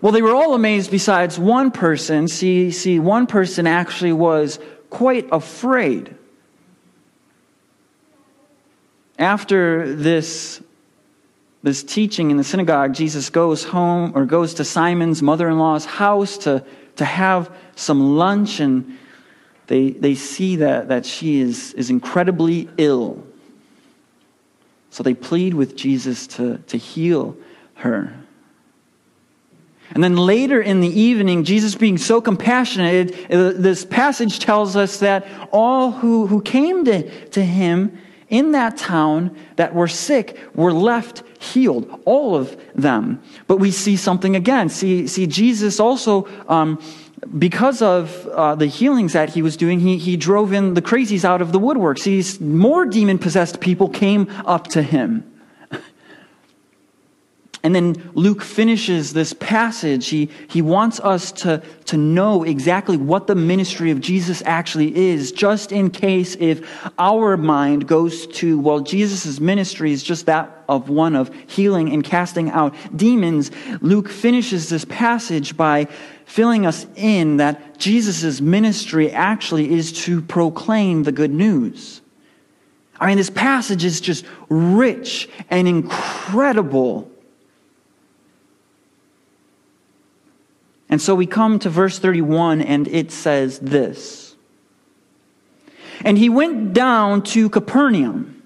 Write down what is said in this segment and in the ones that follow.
Well, they were all amazed besides one person. See, see, one person actually was quite afraid. After this, this teaching in the synagogue, Jesus goes home or goes to Simon's mother in law's house to, to have some lunch, and they, they see that, that she is, is incredibly ill. So they plead with Jesus to, to heal her. And then later in the evening, Jesus being so compassionate, uh, this passage tells us that all who, who came to, to him in that town that were sick were left healed, all of them. But we see something again. See, see Jesus also, um, because of uh, the healings that he was doing, he, he drove in the crazies out of the woodwork. See, more demon possessed people came up to him. And then Luke finishes this passage. He, he wants us to, to know exactly what the ministry of Jesus actually is, just in case if our mind goes to, well, Jesus' ministry is just that of one of healing and casting out demons. Luke finishes this passage by filling us in that Jesus' ministry actually is to proclaim the good news. I mean, this passage is just rich and incredible And so we come to verse 31, and it says this And he went down to Capernaum,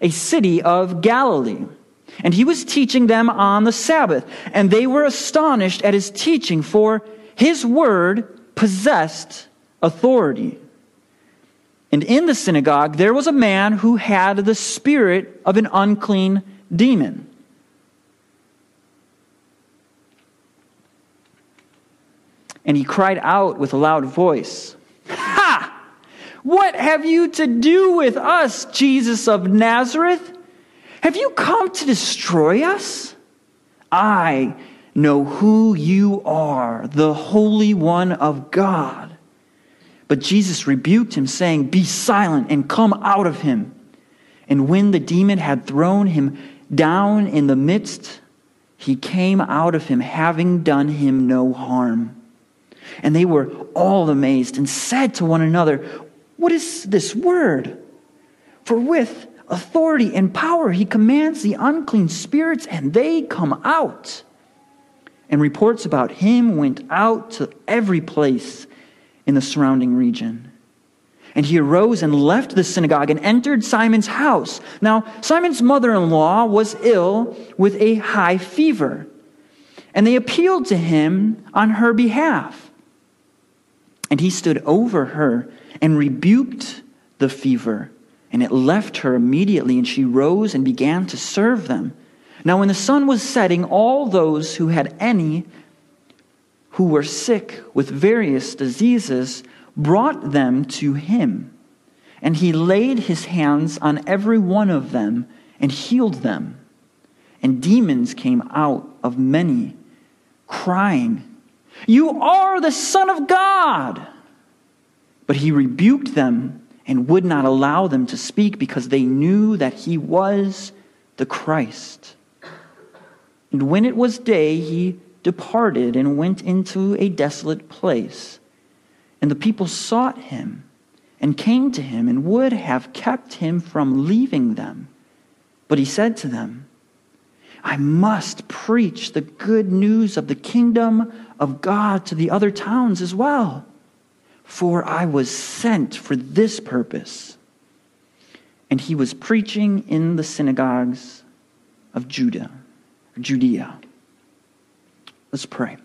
a city of Galilee. And he was teaching them on the Sabbath. And they were astonished at his teaching, for his word possessed authority. And in the synagogue, there was a man who had the spirit of an unclean demon. And he cried out with a loud voice, Ha! What have you to do with us, Jesus of Nazareth? Have you come to destroy us? I know who you are, the Holy One of God. But Jesus rebuked him, saying, Be silent and come out of him. And when the demon had thrown him down in the midst, he came out of him, having done him no harm. And they were all amazed and said to one another, What is this word? For with authority and power he commands the unclean spirits, and they come out. And reports about him went out to every place in the surrounding region. And he arose and left the synagogue and entered Simon's house. Now, Simon's mother in law was ill with a high fever, and they appealed to him on her behalf. And he stood over her and rebuked the fever, and it left her immediately, and she rose and began to serve them. Now, when the sun was setting, all those who had any who were sick with various diseases brought them to him. And he laid his hands on every one of them and healed them. And demons came out of many, crying, you are the Son of God. But he rebuked them and would not allow them to speak because they knew that he was the Christ. And when it was day, he departed and went into a desolate place. And the people sought him and came to him and would have kept him from leaving them. But he said to them, I must preach the good news of the kingdom of God to the other towns as well. For I was sent for this purpose. And he was preaching in the synagogues of Judah, Judea. Let's pray.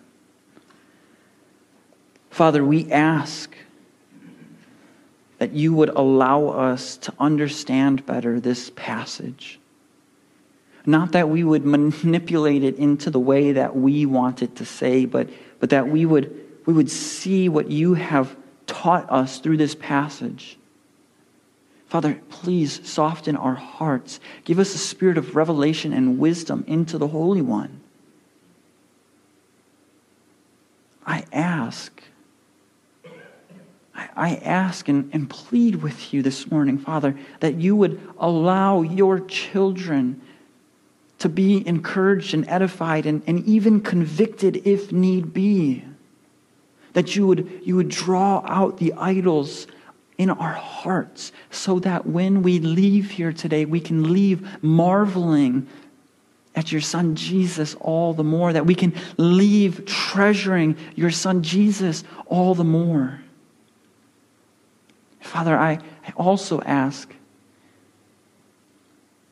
Father, we ask that you would allow us to understand better this passage. Not that we would manipulate it into the way that we want it to say, but, but that we would, we would see what you have taught us through this passage. Father, please soften our hearts. Give us a spirit of revelation and wisdom into the Holy One. I ask, I ask and, and plead with you this morning, Father, that you would allow your children to be encouraged and edified and, and even convicted if need be. That you would, you would draw out the idols in our hearts so that when we leave here today, we can leave marveling at your son Jesus all the more, that we can leave treasuring your son Jesus all the more. Father, I, I also ask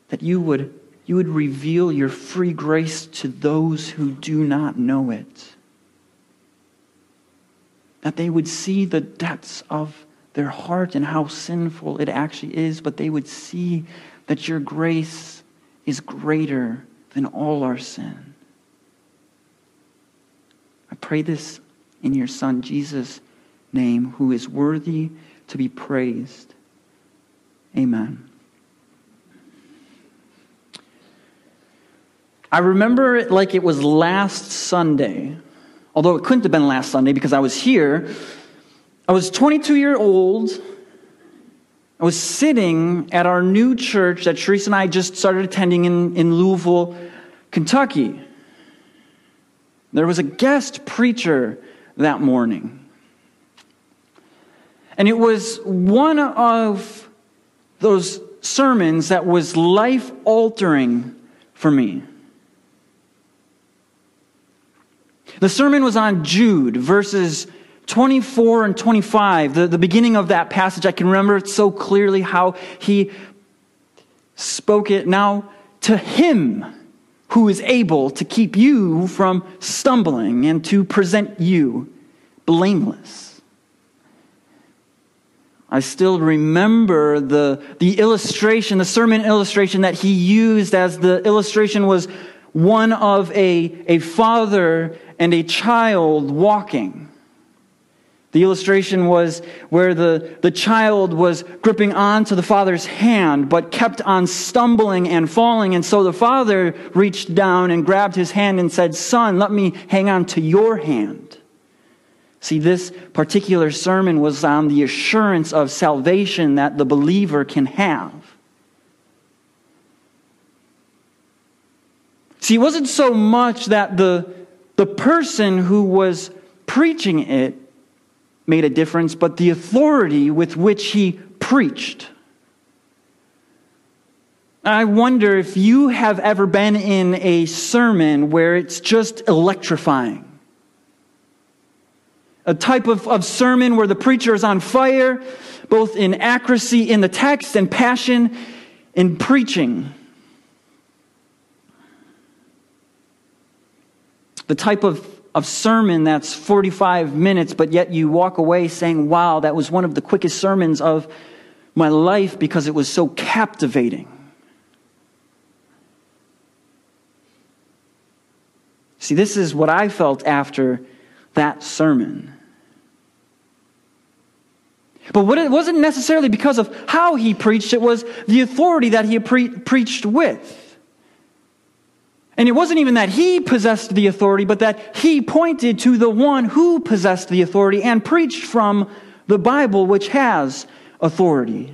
that you would, you would reveal your free grace to those who do not know it. That they would see the depths of their heart and how sinful it actually is, but they would see that your grace is greater than all our sin. I pray this in your Son, Jesus' name, who is worthy to be praised. Amen. I remember it like it was last Sunday, although it couldn't have been last Sunday because I was here. I was 22 year old. I was sitting at our new church that Teresa and I just started attending in, in Louisville, Kentucky. There was a guest preacher that morning. And it was one of those sermons that was life altering for me. The sermon was on Jude, verses 24 and 25, the, the beginning of that passage. I can remember it so clearly how he spoke it. Now, to him who is able to keep you from stumbling and to present you blameless. I still remember the, the illustration, the sermon illustration that he used as the illustration was one of a, a father and a child walking. The illustration was where the, the child was gripping onto the father's hand, but kept on stumbling and falling. And so the father reached down and grabbed his hand and said, Son, let me hang on to your hand. See, this particular sermon was on the assurance of salvation that the believer can have. See, it wasn't so much that the, the person who was preaching it made a difference, but the authority with which he preached. I wonder if you have ever been in a sermon where it's just electrifying. A type of, of sermon where the preacher is on fire, both in accuracy in the text and passion in preaching. The type of of sermon that's 45 minutes, but yet you walk away saying, wow, that was one of the quickest sermons of my life because it was so captivating. See, this is what I felt after that sermon. But what it wasn't necessarily because of how he preached, it was the authority that he pre- preached with. And it wasn't even that he possessed the authority, but that he pointed to the one who possessed the authority and preached from the Bible, which has authority.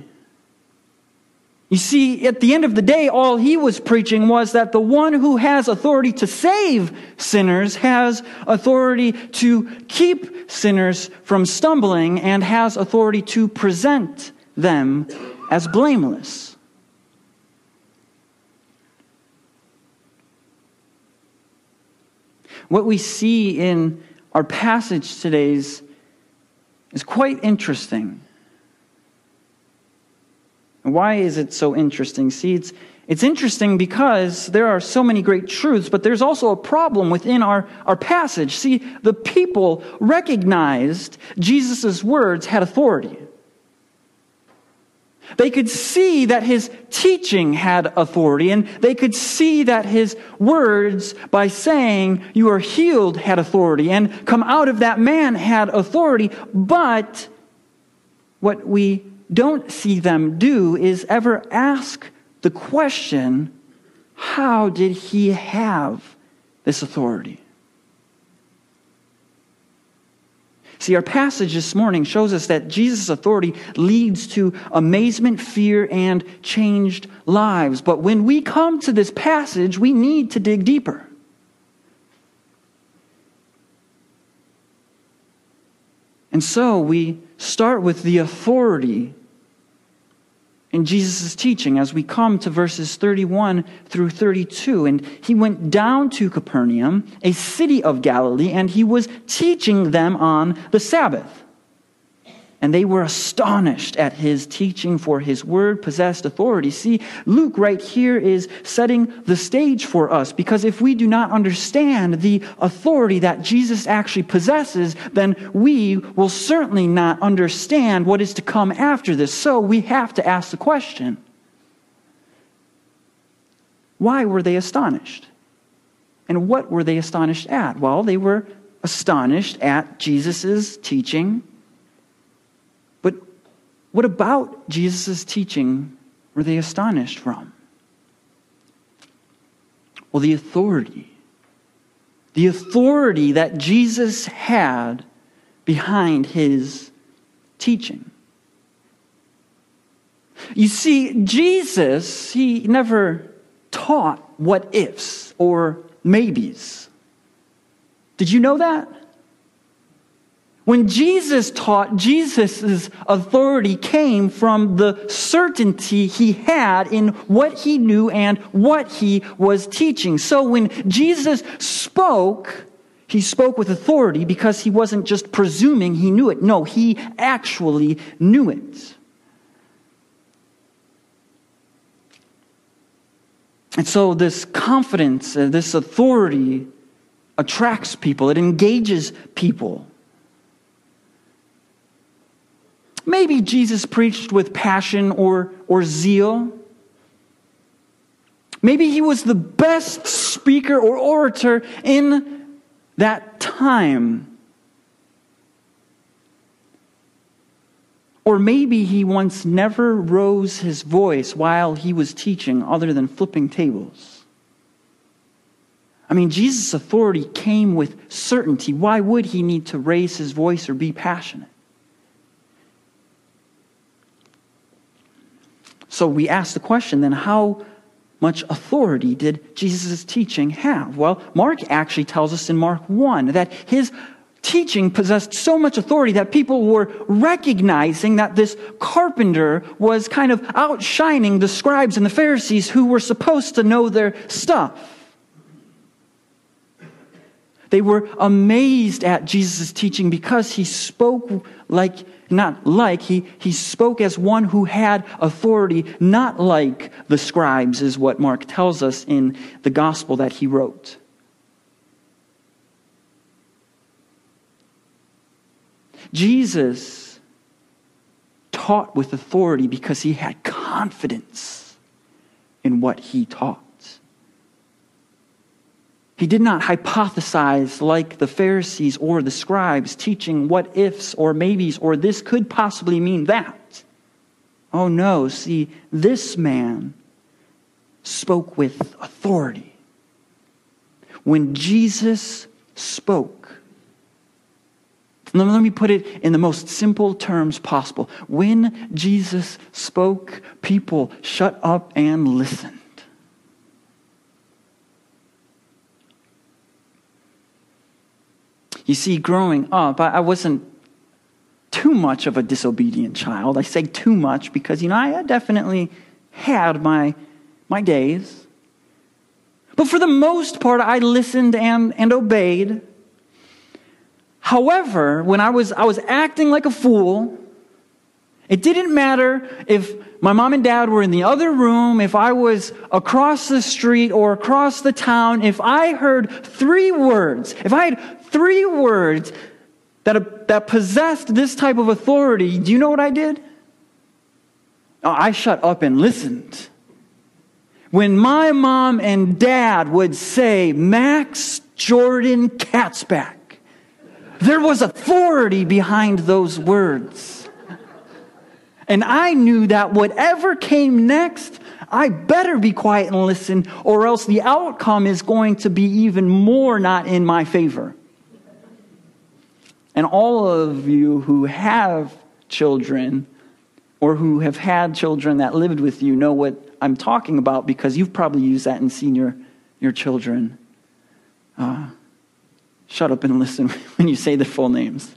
You see, at the end of the day, all he was preaching was that the one who has authority to save sinners has authority to keep sinners from stumbling and has authority to present them as blameless. What we see in our passage today is, is quite interesting. Why is it so interesting? See, it's, it's interesting because there are so many great truths, but there's also a problem within our, our passage. See, the people recognized Jesus' words had authority. They could see that his teaching had authority, and they could see that his words, by saying, You are healed, had authority, and come out of that man had authority. But what we don't see them do is ever ask the question, How did he have this authority? See, our passage this morning shows us that Jesus' authority leads to amazement, fear, and changed lives. But when we come to this passage, we need to dig deeper. And so we start with the authority in Jesus' teaching as we come to verses 31 through 32. And he went down to Capernaum, a city of Galilee, and he was teaching them on the Sabbath. And they were astonished at his teaching, for his word possessed authority. See, Luke right here is setting the stage for us, because if we do not understand the authority that Jesus actually possesses, then we will certainly not understand what is to come after this. So we have to ask the question why were they astonished? And what were they astonished at? Well, they were astonished at Jesus' teaching what about Jesus' teaching were they astonished from? Well, the authority. The authority that Jesus had behind his teaching. You see, Jesus, he never taught what ifs or maybes. Did you know that? When Jesus taught, Jesus' authority came from the certainty he had in what he knew and what he was teaching. So when Jesus spoke, he spoke with authority because he wasn't just presuming he knew it. No, he actually knew it. And so this confidence, uh, this authority attracts people, it engages people. Maybe Jesus preached with passion or, or zeal. Maybe he was the best speaker or orator in that time. Or maybe he once never rose his voice while he was teaching, other than flipping tables. I mean, Jesus' authority came with certainty. Why would he need to raise his voice or be passionate? So we ask the question then, how much authority did Jesus' teaching have? Well, Mark actually tells us in Mark 1 that his teaching possessed so much authority that people were recognizing that this carpenter was kind of outshining the scribes and the Pharisees who were supposed to know their stuff. They were amazed at Jesus' teaching because he spoke like not like, he, he spoke as one who had authority, not like the scribes, is what Mark tells us in the gospel that he wrote. Jesus taught with authority because he had confidence in what he taught. He did not hypothesize like the Pharisees or the scribes, teaching what ifs or maybes or this could possibly mean that. Oh no, see, this man spoke with authority. When Jesus spoke, let me put it in the most simple terms possible. When Jesus spoke, people shut up and listened. You see, growing up, I, wasn't too much of a disobedient child. I say too much because, you know, I definitely had my, my days. But for the most part, I listened and, and obeyed. However, when I was, I was acting like a fool, it didn't matter if my mom and dad were in the other room, if I was across the street or across the town, if I heard three words, if I had three words that, that possessed this type of authority, do you know what I did? Oh, I shut up and listened. When my mom and dad would say, Max Jordan Katzbach, there was authority behind those words. And I knew that whatever came next, I better be quiet and listen, or else the outcome is going to be even more not in my favor. And all of you who have children or who have had children that lived with you know what I'm talking about because you've probably used that and seen your, your children. Uh, shut up and listen when you say the full names.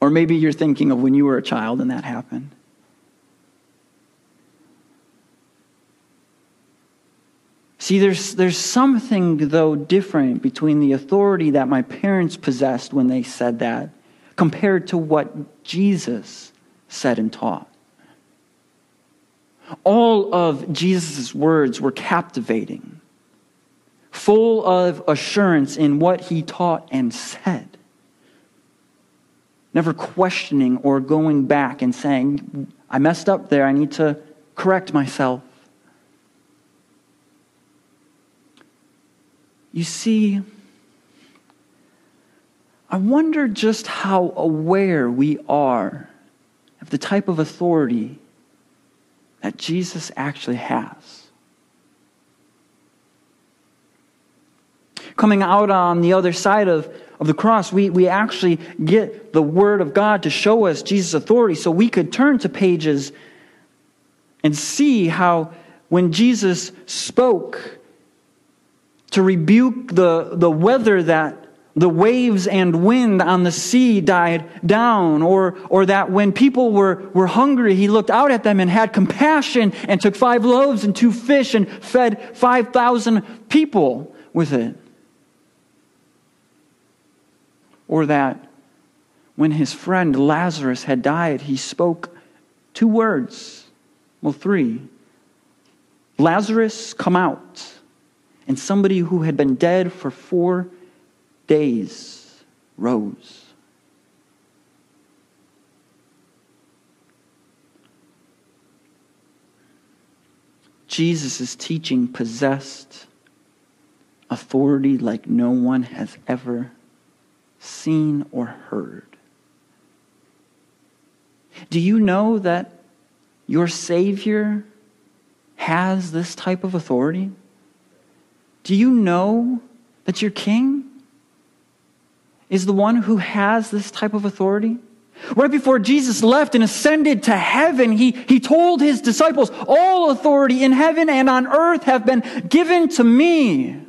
Or maybe you're thinking of when you were a child and that happened. See, there's, there's something, though, different between the authority that my parents possessed when they said that compared to what Jesus said and taught. All of Jesus' words were captivating, full of assurance in what he taught and said. Never questioning or going back and saying, I messed up there, I need to correct myself. You see, I wonder just how aware we are of the type of authority that Jesus actually has. Coming out on the other side of, of the cross, we, we actually get the Word of God to show us Jesus' authority so we could turn to pages and see how when Jesus spoke to rebuke the, the weather that the waves and wind on the sea died down, or, or that when people were, were hungry, he looked out at them and had compassion and took five loaves and two fish and fed 5,000 people with it. Or that when his friend Lazarus had died, he spoke two words, well, three Lazarus, come out. And somebody who had been dead for four days rose. Jesus' teaching possessed authority like no one has ever seen or heard. Do you know that your Savior has this type of authority? Do you know that your King is the one who has this type of authority. Right before Jesus left and ascended to heaven, he, he told his disciples, All authority in heaven and on earth have been given to me.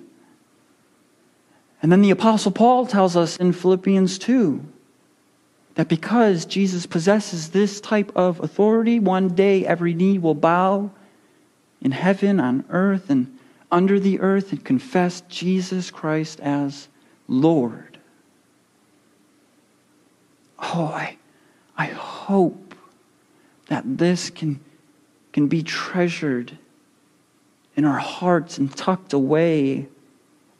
And then the Apostle Paul tells us in Philippians 2 that because Jesus possesses this type of authority, one day every knee will bow in heaven, on earth, and under the earth and confess Jesus Christ as Lord. Oh, I, I hope that this can, can be treasured in our hearts and tucked away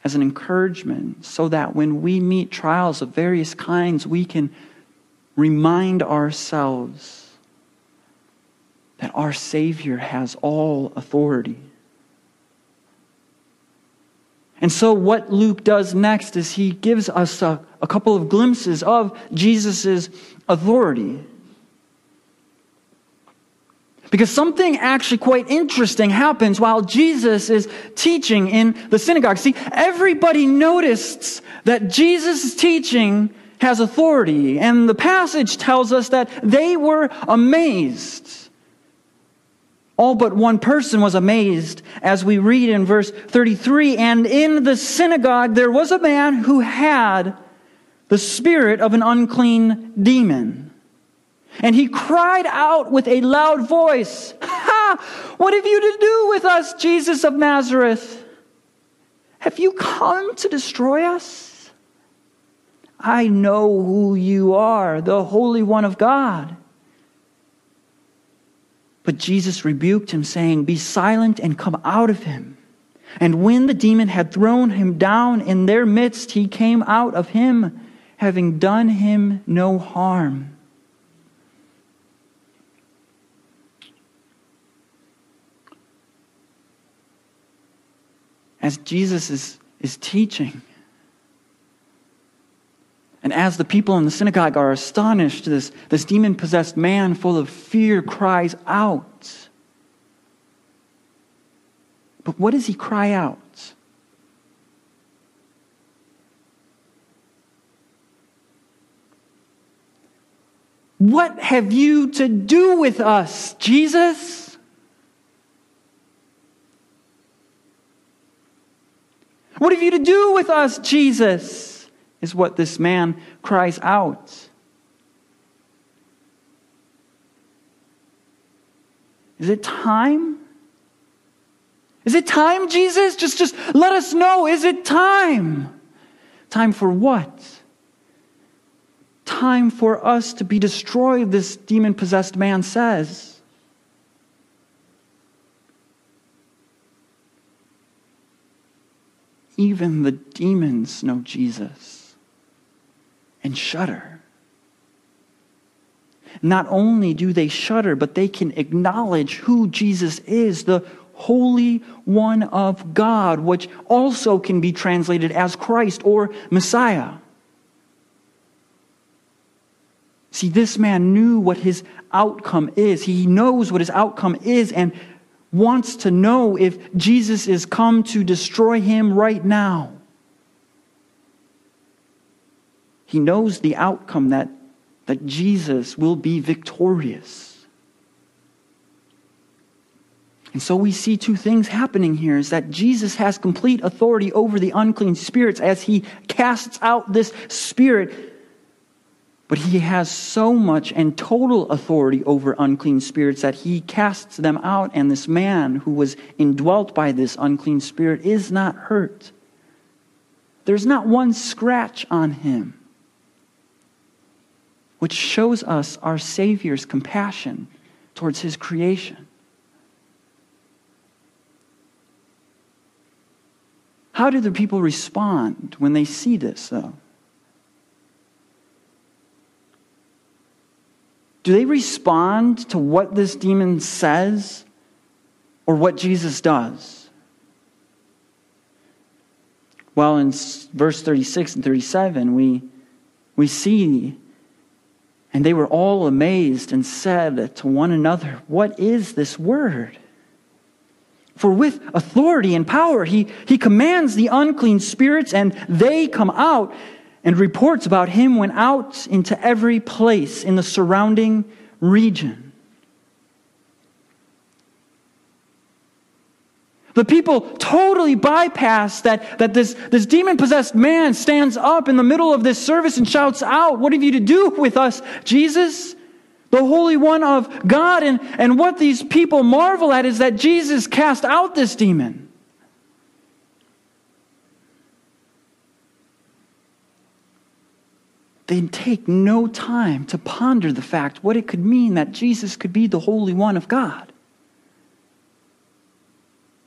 as an encouragement so that when we meet trials of various kinds, we can remind ourselves that our Savior has all authority. And so, what Luke does next is he gives us a, a couple of glimpses of Jesus' authority. Because something actually quite interesting happens while Jesus is teaching in the synagogue. See, everybody noticed that Jesus' teaching has authority, and the passage tells us that they were amazed. All but one person was amazed as we read in verse 33 and in the synagogue there was a man who had the spirit of an unclean demon. And he cried out with a loud voice, Ha! What have you to do with us, Jesus of Nazareth? Have you come to destroy us? I know who you are, the Holy One of God. But Jesus rebuked him, saying, Be silent and come out of him. And when the demon had thrown him down in their midst, he came out of him, having done him no harm. as Jesus is, is teaching. And as the people in the synagogue are astonished, this, this demon possessed man, full of fear, cries out. But what does he cry out? What have you to do with us, Jesus? What have you to do with us, Jesus? Is what this man cries out. Is it time? Is it time, Jesus? Just, just let us know. Is it time? Time for what? Time for us to be destroyed, this demon possessed man says. Even the demons know Jesus and shudder. Not only do they shudder, but they can acknowledge who Jesus is, the Holy One of God, which also can be translated as Christ or Messiah. See, this man knew what his outcome is. He knows what his outcome is and wants to know if Jesus is come to destroy him right now. He knows the outcome that, that Jesus will be victorious. And so we see two things happening here is that Jesus has complete authority over the unclean spirits as he casts out this spirit. But he has so much and total authority over unclean spirits that he casts them out, and this man who was indwelt by this unclean spirit is not hurt. There's not one scratch on him, which shows us our Savior's compassion towards his creation. How do the people respond when they see this, though? Do they respond to what this demon says or what Jesus does? Well, in verse 36 and 37, we, we see, and they were all amazed and said to one another, What is this word? For with authority and power, he, he commands the unclean spirits, and they come out. And reports about him went out into every place in the surrounding region. The people totally bypass that, that this, this demon possessed man stands up in the middle of this service and shouts out, What have you to do with us, Jesus? the Holy One of God. And, and what these people marvel at is that Jesus cast out this demon. They take no time to ponder the fact what it could mean that Jesus could be the Holy One of God.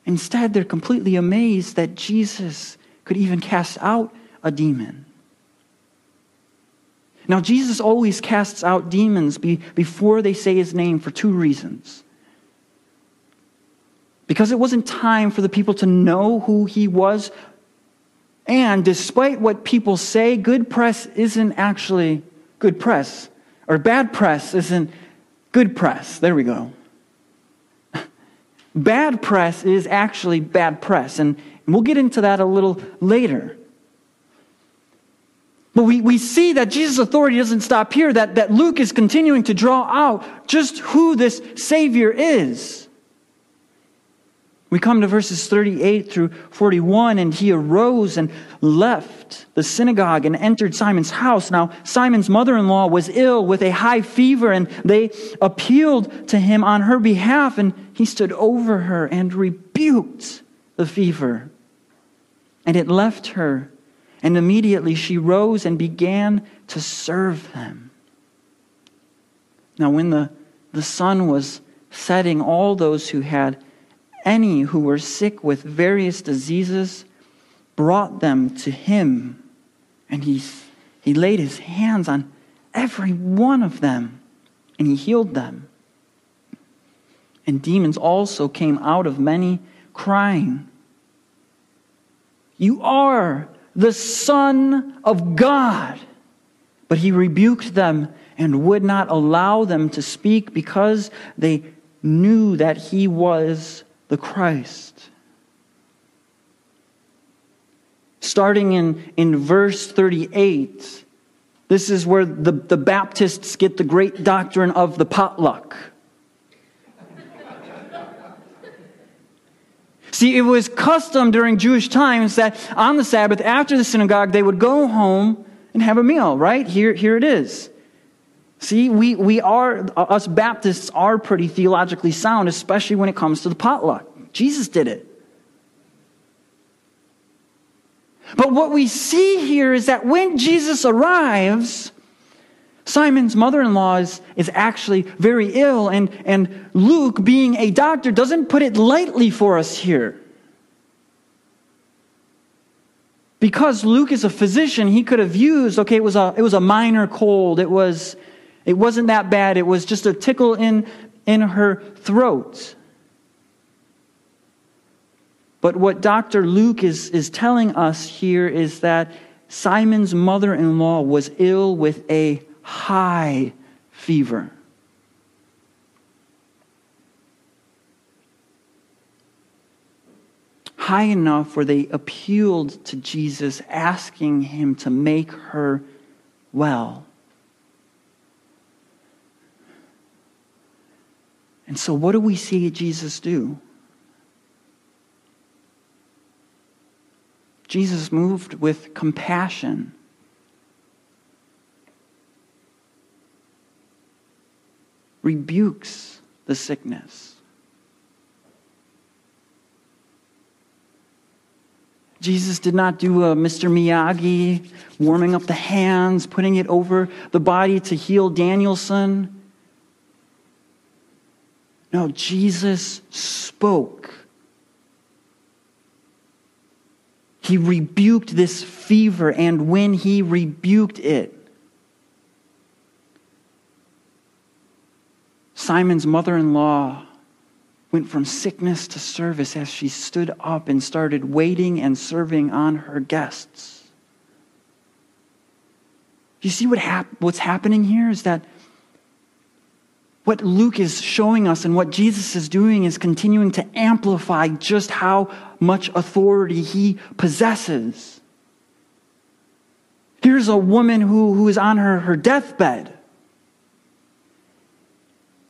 Instead, they're completely amazed that Jesus could even cast out a demon. Now, Jesus always casts out demons be, before they say his name for two reasons. Because it wasn't time for the people to know who he was. And despite what people say, good press isn't actually good press, or bad press isn't good press. There we go. bad press is actually bad press. And we'll get into that a little later. But we, we see that Jesus' authority doesn't stop here, that, that Luke is continuing to draw out just who this Savior is. We come to verses 38 through 41, and he arose and left the synagogue and entered Simon's house. Now, Simon's mother in law was ill with a high fever, and they appealed to him on her behalf, and he stood over her and rebuked the fever. And it left her and immediately she rose and began to serve them. Now, when the, the sun was setting, all those who had any who were sick with various diseases brought them to him. And he, he laid his hands on every one of them and he healed them. And demons also came out of many, crying, You are the Son of God. But he rebuked them and would not allow them to speak because they knew that he was the Christ. Starting in, in verse 38, This is where the, the Baptists get the great doctrine of the potluck. See, it was custom during Jewish times that on the Sabbath, after the synagogue, they would go home and have a meal, right? Here, here it is. See, we, we are, uh, us Baptists are pretty theologically sound, especially when it comes to the potluck. Jesus did it. But what we see here is that when Jesus arrives, Simon's mother in law is, is actually very ill, and, and Luke, being a doctor, doesn't put it lightly for us here. Because Luke is a physician, he could have used, okay, it was a, it was a minor cold. It, was, it wasn't that bad. It was just a tickle in, in her throat. But what Dr. Luke is, is telling us here is that Simon's mother in law was ill with a high fever. High enough where they appealed to Jesus, asking him to make her well. And so, what do we see Jesus do? Jesus moved with compassion rebukes the sickness. Jesus did not do a Mr. Miyagi, warming up the hands, putting it over the body to heal Daniel-san. No, Jesus spoke. He rebuked this fever, and when he rebuked it, Simon's mother in law went from sickness to service as she stood up and started waiting and serving on her guests. You see what hap- what's happening here is that what Luke is showing us and what Jesus is doing is continuing to amplify just how much authority he possesses. Here's a woman who, who is on her, her deathbed.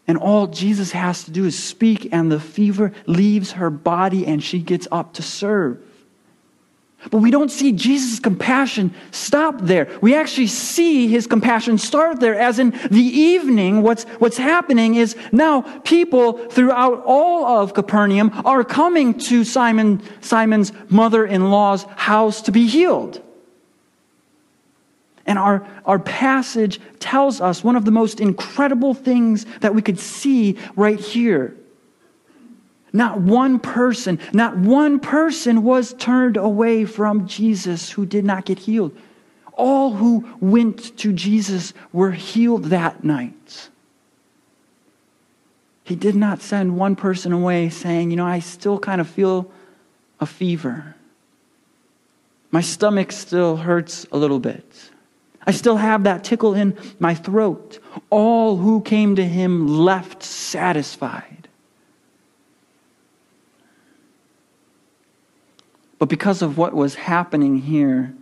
And all Jesus has to do is speak, and the fever leaves her body, and she gets up to serve. But we don't see Jesus' compassion stop there. We actually see his compassion start there, as in the evening, what's, what's happening is now people throughout all of Capernaum are coming to Simon, Simon's mother in law's house to be healed. And our, our passage tells us one of the most incredible things that we could see right here. Not one person, not one person was turned away from Jesus who did not get healed. All who went to Jesus were healed that night. He did not send one person away saying, You know, I still kind of feel a fever. My stomach still hurts a little bit. I still have that tickle in my throat. All who came to him left satisfied. But because of what was happening here,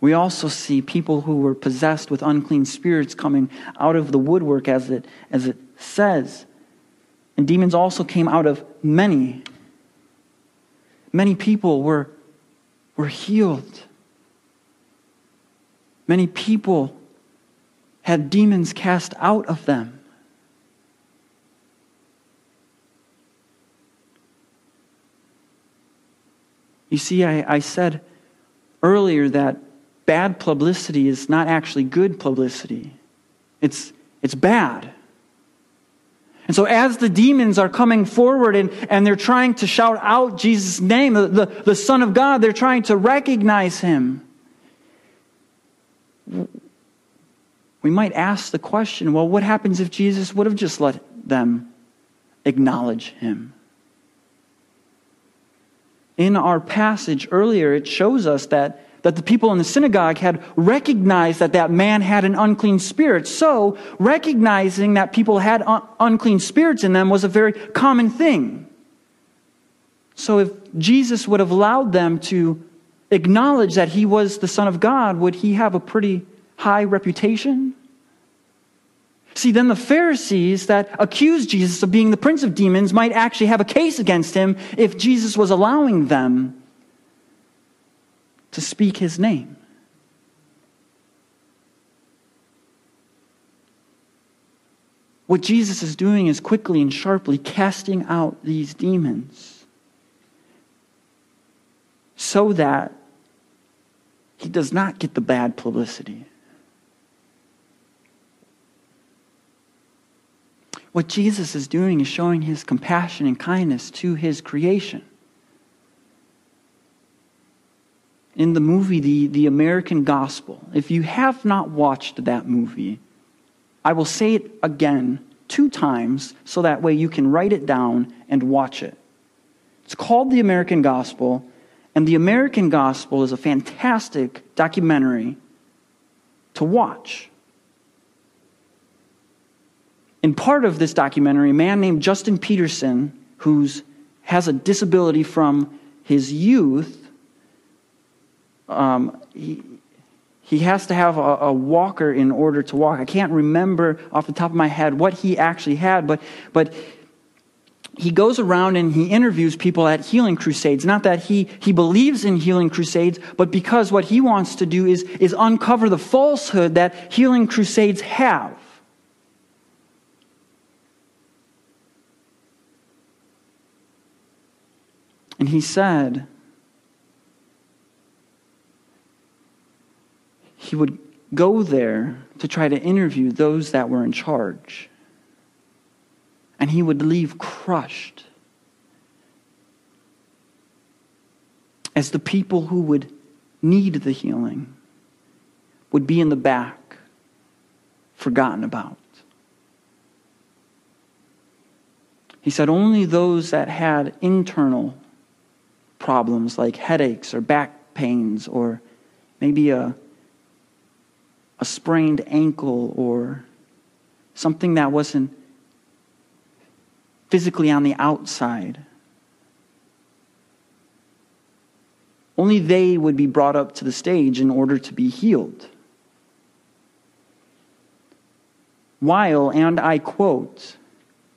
we also see people who were possessed with unclean spirits coming out of the woodwork, as it, as it says. And demons also came out of many. Many people were, were healed. Many people had demons cast out of them. You see, I, I, said earlier that bad publicity is not actually good publicity, it's, it's bad. And so, as the demons are coming forward and, and they're trying to shout out Jesus' name, the, the, the Son of God, they're trying to recognize him we might ask the question well, what happens if Jesus would have just let them acknowledge him? In our passage earlier, it shows us that, that the people in the synagogue had recognized that that man had an unclean spirit. So, recognizing that people had un- unclean spirits in them was a very common thing. So, if Jesus would have allowed them to acknowledge that he was the Son of God, would he have a pretty high reputation? See, then the Pharisees that accused Jesus of being the prince of demons might actually have a case against him if Jesus was allowing them to speak his name. What Jesus is doing is quickly and sharply casting out these demons so that he does not get the bad publicity. What Jesus is doing is showing his compassion and kindness to his creation. In the movie, the, the American Gospel, if you have not watched that movie, I will say it again two times so that way you can write it down and watch it. It's called The American Gospel, and The American Gospel is a fantastic documentary to watch. In part of this documentary, a man named Justin Peterson, who has a disability from his youth, um, he, he has to have a, a, walker in order to walk. I can't remember off the top of my head what he actually had, but, but he goes around and he interviews people at healing crusades. Not that he, he believes in healing crusades, but because what he wants to do is, is uncover the falsehood that healing crusades have. And he said, he would go there to try to interview those that were in charge. And he would leave crushed. As the people who would need the healing would be in the back, forgotten about. He said only those that had internal problems like headaches or back pains or maybe a, a sprained ankle or something that wasn't physically on the outside. Only they would be brought up to the stage in order to be healed. While, and I quote,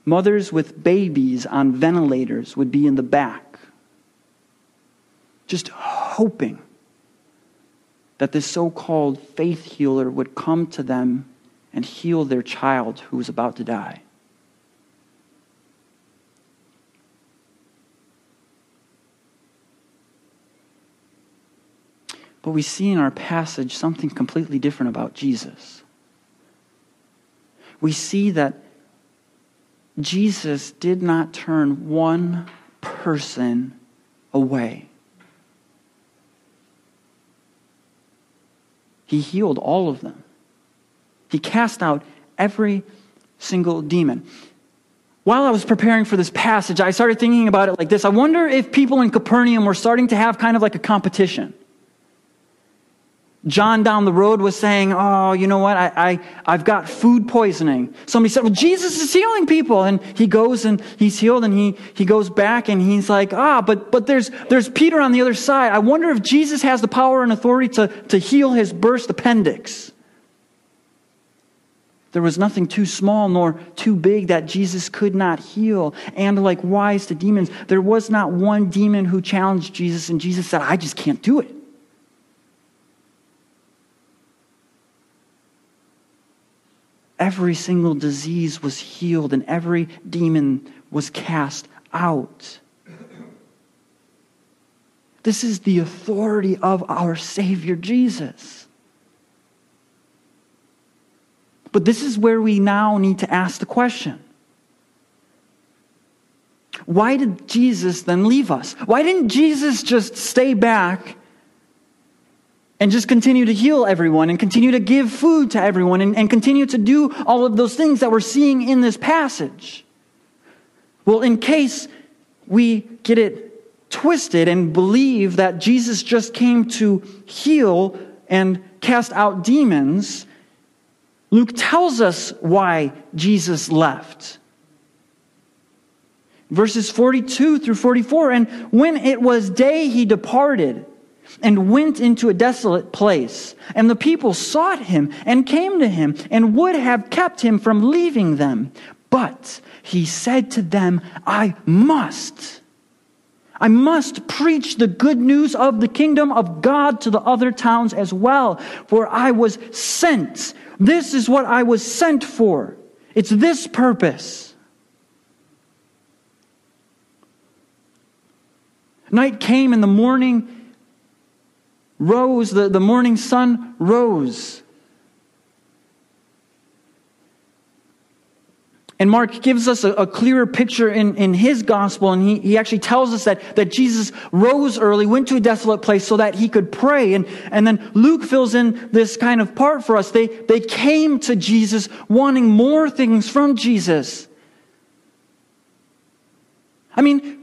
mothers with babies on ventilators would be in the back just hoping that this so called faith healer would come to them and heal their child who was about to die. But we see in our passage something completely different about Jesus. We see that Jesus did not turn one person away. He healed all of them. He cast out every single demon. While I was preparing for this passage, I started thinking about it like this. I wonder if people in Capernaum were starting to have kind of like a competition. John down the road was saying, Oh, you know what? I, I, have got food poisoning. Somebody said, Well, Jesus is healing people. And he goes and he's healed and he, he goes back and he's like, Ah, but, but there's, there's Peter on the other side. I wonder if Jesus has the power and authority to, to heal his burst appendix. There was nothing too small nor too big that Jesus could not heal. And like wise to demons, there was not one demon who challenged Jesus, and Jesus said, I just can't do it. Every single disease was healed and every demon was cast out. This is the authority of our Savior Jesus. But this is where we now need to ask the question why did Jesus then leave us? Why didn't Jesus just stay back and just continue to heal everyone and continue to give food to everyone and, and continue to do all of those things that we're seeing in this passage. Well, in case we get it twisted and believe that Jesus just came to heal and cast out demons, Luke tells us why Jesus left. Verses 42 through 44 And when it was day, he departed and went into a desolate place. And the people sought him and came to him and would have kept him from leaving them. But he said to them, I must. I must preach the good news of the kingdom of God to the other towns as well, for I was sent. This is what I was sent for. It's this purpose. Night came and the morning rose, the, the morning sun rose. And Mark gives us a, a, clearer picture in, in his gospel, and he, he actually tells us that, that Jesus rose early, went to a desolate place so that he could pray. And, and then Luke fills in this kind of part for us. They, they came to Jesus wanting more things from Jesus. I mean,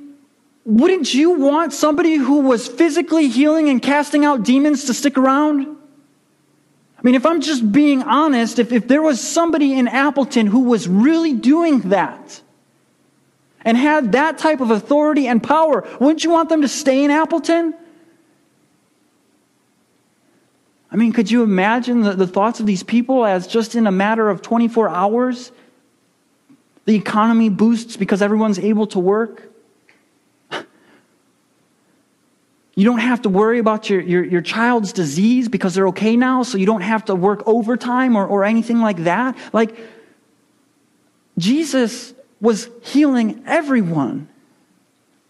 wouldn't you want somebody who was physically healing and casting out demons to stick around? I mean, if I'm just being honest, if, if there was somebody in Appleton who was really doing that and had that type of authority and power, wouldn't you want them to stay in Appleton? I mean, could you imagine the, the thoughts of these people as just in a matter of 24 hours, the economy boosts because everyone's able to work? You don't have to worry about your, your, your, child's disease because they're okay now, so you don't have to work overtime or, or anything like that. Like, Jesus was healing everyone.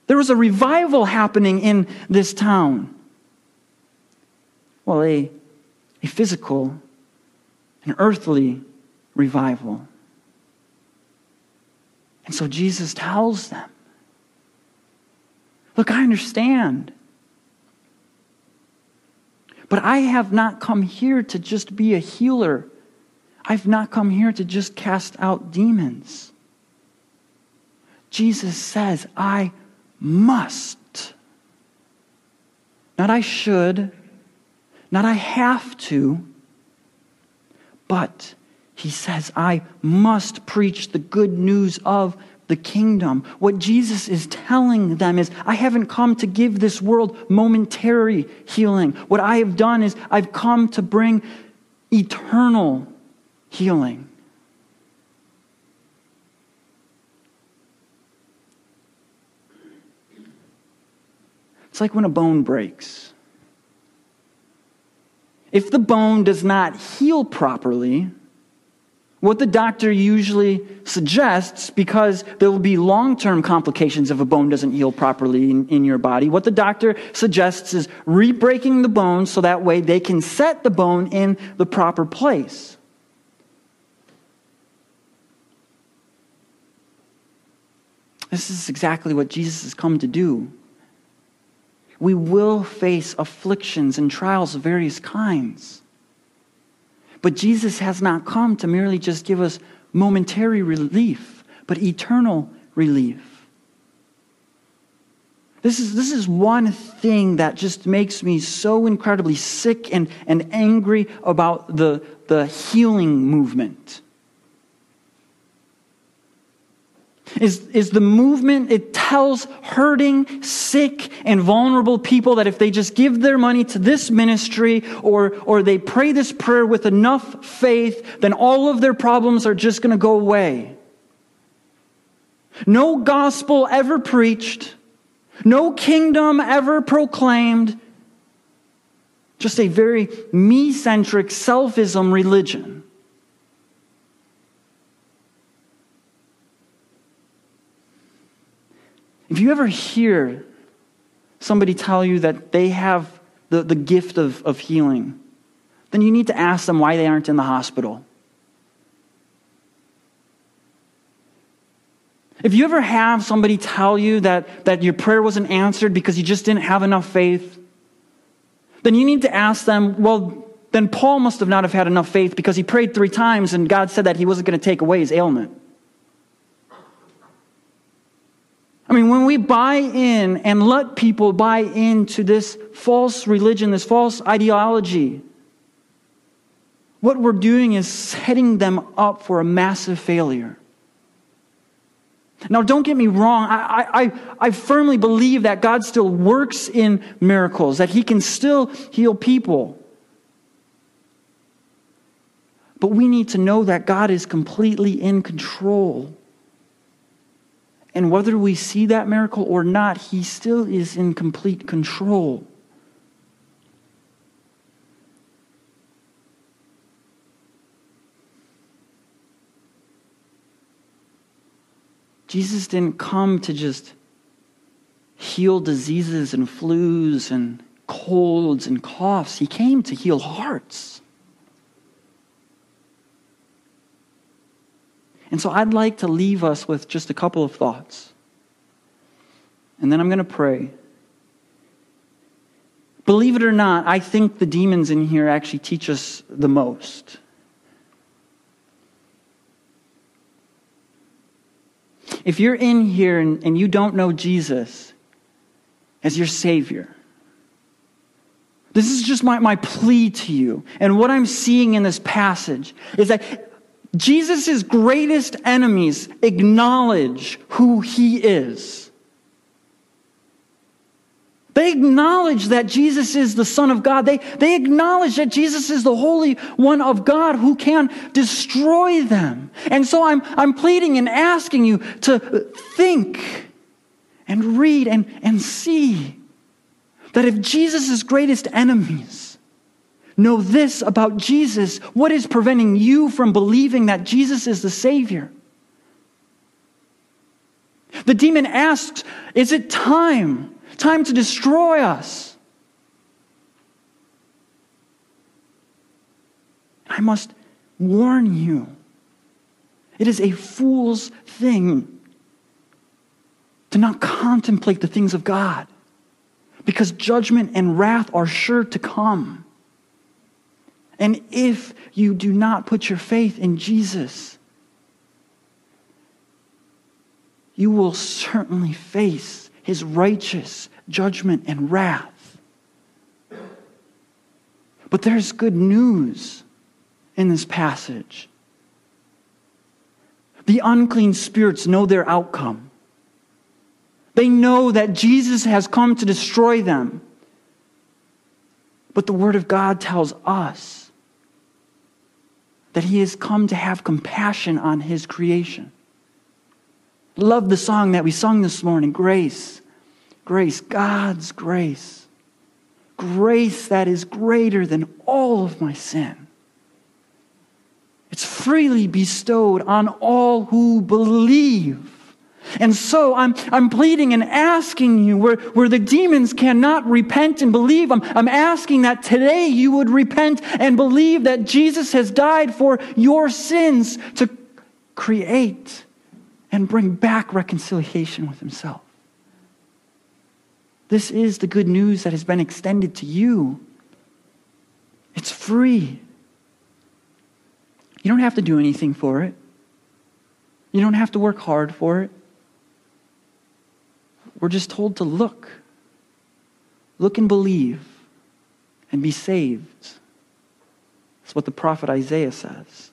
There was a revival happening in this town. Well, a, a physical, an earthly revival. And so Jesus tells them Look, I understand. But I have not come here to just be a healer. I've not come here to just cast out demons. Jesus says, I must. Not I should, not I have to, but he says, I must preach the good news of the kingdom. What Jesus is telling them is, I haven't come to give this world momentary healing. What I have done is, I've come to bring eternal healing. It's like when a bone breaks. If the bone does not heal properly, what the doctor usually suggests, because there will be long term complications if a bone doesn't heal properly in, in, your body, what the doctor suggests is re breaking the bone so that way they can set the bone in the proper place. This is exactly what Jesus has come to do. We will face afflictions and trials of various kinds. But Jesus has not come to merely just give us momentary relief, but eternal relief. This is, this is one thing that just makes me so incredibly sick and, and angry about the, the healing movement. Is, is the movement. It tells hurting, sick, and vulnerable people that if they just give their money to this ministry or, or they pray this prayer with enough faith, then all of their problems are just going to go away. No gospel ever preached, no kingdom ever proclaimed, just a very me centric, selfism religion. If you ever hear somebody tell you that they have the, the gift of, of healing, then you need to ask them why they aren't in the hospital. If you ever have somebody tell you that, that your prayer wasn't answered because you just didn't have enough faith, then you need to ask them, well, then Paul must have not have had enough faith because he prayed three times and God said that he wasn't going to take away his ailment. I mean, when we buy in and let people buy into this false religion, this false ideology, what we're doing is setting them up for a massive failure. Now, don't get me wrong. I, I, I firmly believe that God still works in miracles, that He can still heal people. But we need to know that God is completely in control. And whether we see that miracle or not, He still is in complete control. Jesus didn't come to just heal diseases and flus and colds and coughs. He came to heal hearts. And so I'd like to leave us with just a couple of thoughts. And then I'm going to pray. Believe it or not, I think the demons in here actually teach us the most. If you're in here and, and you don't know Jesus as your Savior, this is just my, my plea to you. And what I'm seeing in this passage is that Jesus' greatest enemies acknowledge who he is. They acknowledge that Jesus is the Son of God. They, they acknowledge that Jesus is the Holy One of God who can destroy them. And so I'm, I'm pleading and asking you to think and read and, and see that if Jesus' greatest enemies know this about Jesus, what is preventing you from believing that Jesus is the Savior? The demon asks, Is it time? time to destroy us. I must warn you it is a fool's thing to not contemplate the things of God because judgment and wrath are sure to come. And if you do not put your faith in Jesus, you will certainly face his righteous judgment and wrath. But there's good news in this passage. The unclean spirits know their outcome. They know that Jesus has come to destroy them. But the Word of God tells us that He has come to have compassion on His creation. Love the song that we sung this morning, Grace. Grace, God's grace. Grace that is greater than all of my sin. It's freely bestowed on all who believe. And so I'm, I'm pleading and asking you where, where the demons cannot repent and believe, I'm, I'm asking that today you would repent and believe that Jesus has died for your sins to create and bring back reconciliation with himself. This is the good news that has been extended to you. It's free. You don't have to do anything for it. You don't have to work hard for it. We're just told to look. Look and believe and be saved. That's what the prophet Isaiah says.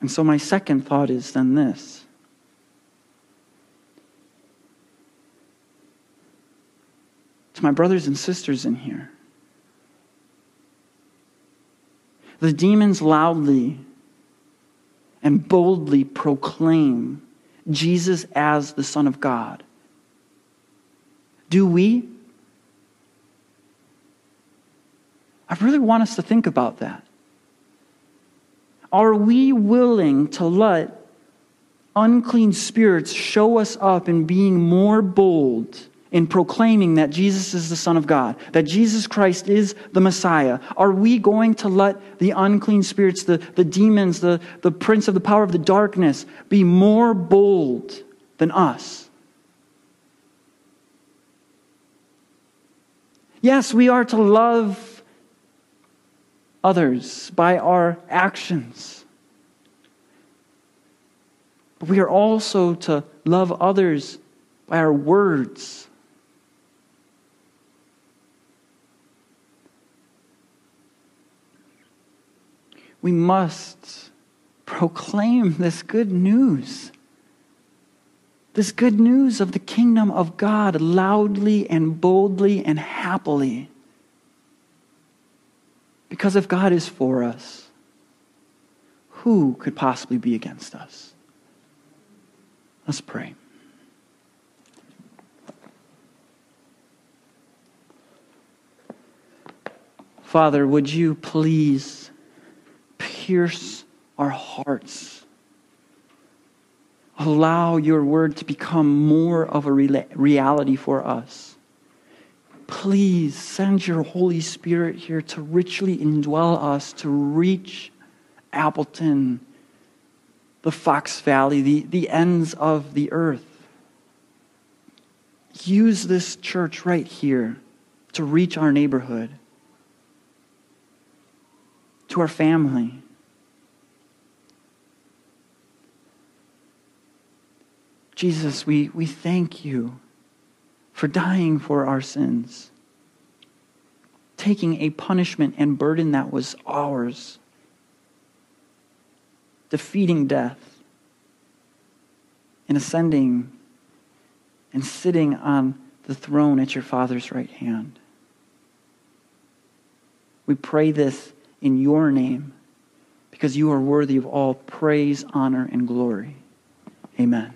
And so, my second thought is then this to my brothers and sisters in here the demons loudly and boldly proclaim Jesus as the Son of God. Do we? I really want us to think about that. Are we willing to let unclean spirits show us up in being more bold in proclaiming that Jesus is the Son of God, that Jesus Christ is the Messiah? Are we going to let the unclean spirits, the, the demons, the, the prince of the power of the darkness be more bold than us? Yes, we are to love others by our actions. But we are also to love others by our words. We must proclaim this good news. This good news of the kingdom of God loudly and boldly and happily. Because if God is for us, who could possibly be against us? Let's pray. Father, would you please pierce our hearts? Allow your word to become more of a reality for us. Please send your Holy Spirit here to richly indwell us, to reach Appleton, the Fox Valley, the, the ends of the earth. Use this church right here to reach our neighborhood to our family. Jesus, we, we thank you for dying for our sins, taking a punishment and burden that was ours, defeating death, and ascending and sitting on the throne at your Father's right hand. We pray this in your name because you are worthy of all praise, honor, and glory. Amen.